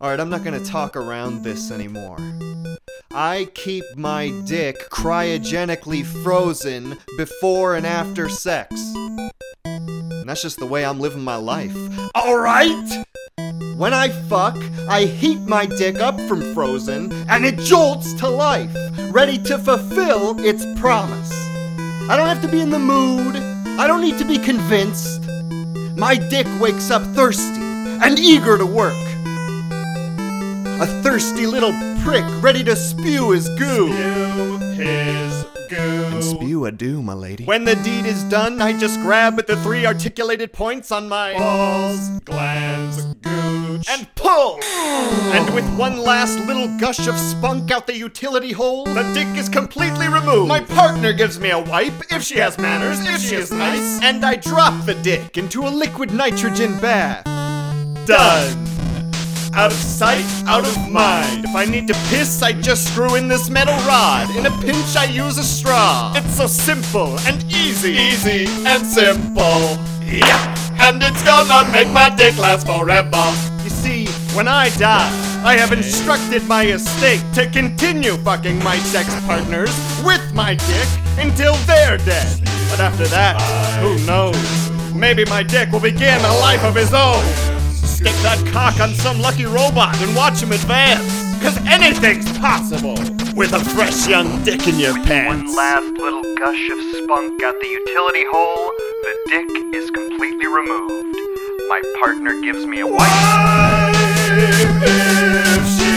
Alright, I'm not gonna talk around this anymore. I keep my dick cryogenically frozen before and after sex. And that's just the way I'm living my life. Alright? When I fuck, I heat my dick up from frozen and it jolts to life, ready to fulfill its promise. I don't have to be in the mood, I don't need to be convinced. My dick wakes up thirsty and eager to work. A thirsty little prick ready to spew his goo. Spew his goo. And spew a do, my lady. When the deed is done, I just grab at the three articulated points on my balls, glands, gooch, and pull! And with one last little gush of spunk out the utility hole, the dick is completely removed. My partner gives me a wipe, if she has manners, if she is nice, and I drop the dick into a liquid nitrogen bath. Done. Out of sight, out of mind. If I need to piss, I just screw in this metal rod. In a pinch, I use a straw. It's so simple and easy. Easy and simple. Yeah. And it's gonna make my dick last forever. You see, when I die, I have instructed my estate to continue fucking my sex partners with my dick until they're dead. But after that, who knows? Maybe my dick will begin a life of his own. Stick that cock on some lucky robot and watch him advance. Cause anything's possible with a fresh young dick in your pants. One last little gush of spunk out the utility hole, the dick is completely removed. My partner gives me a wipe. Wife if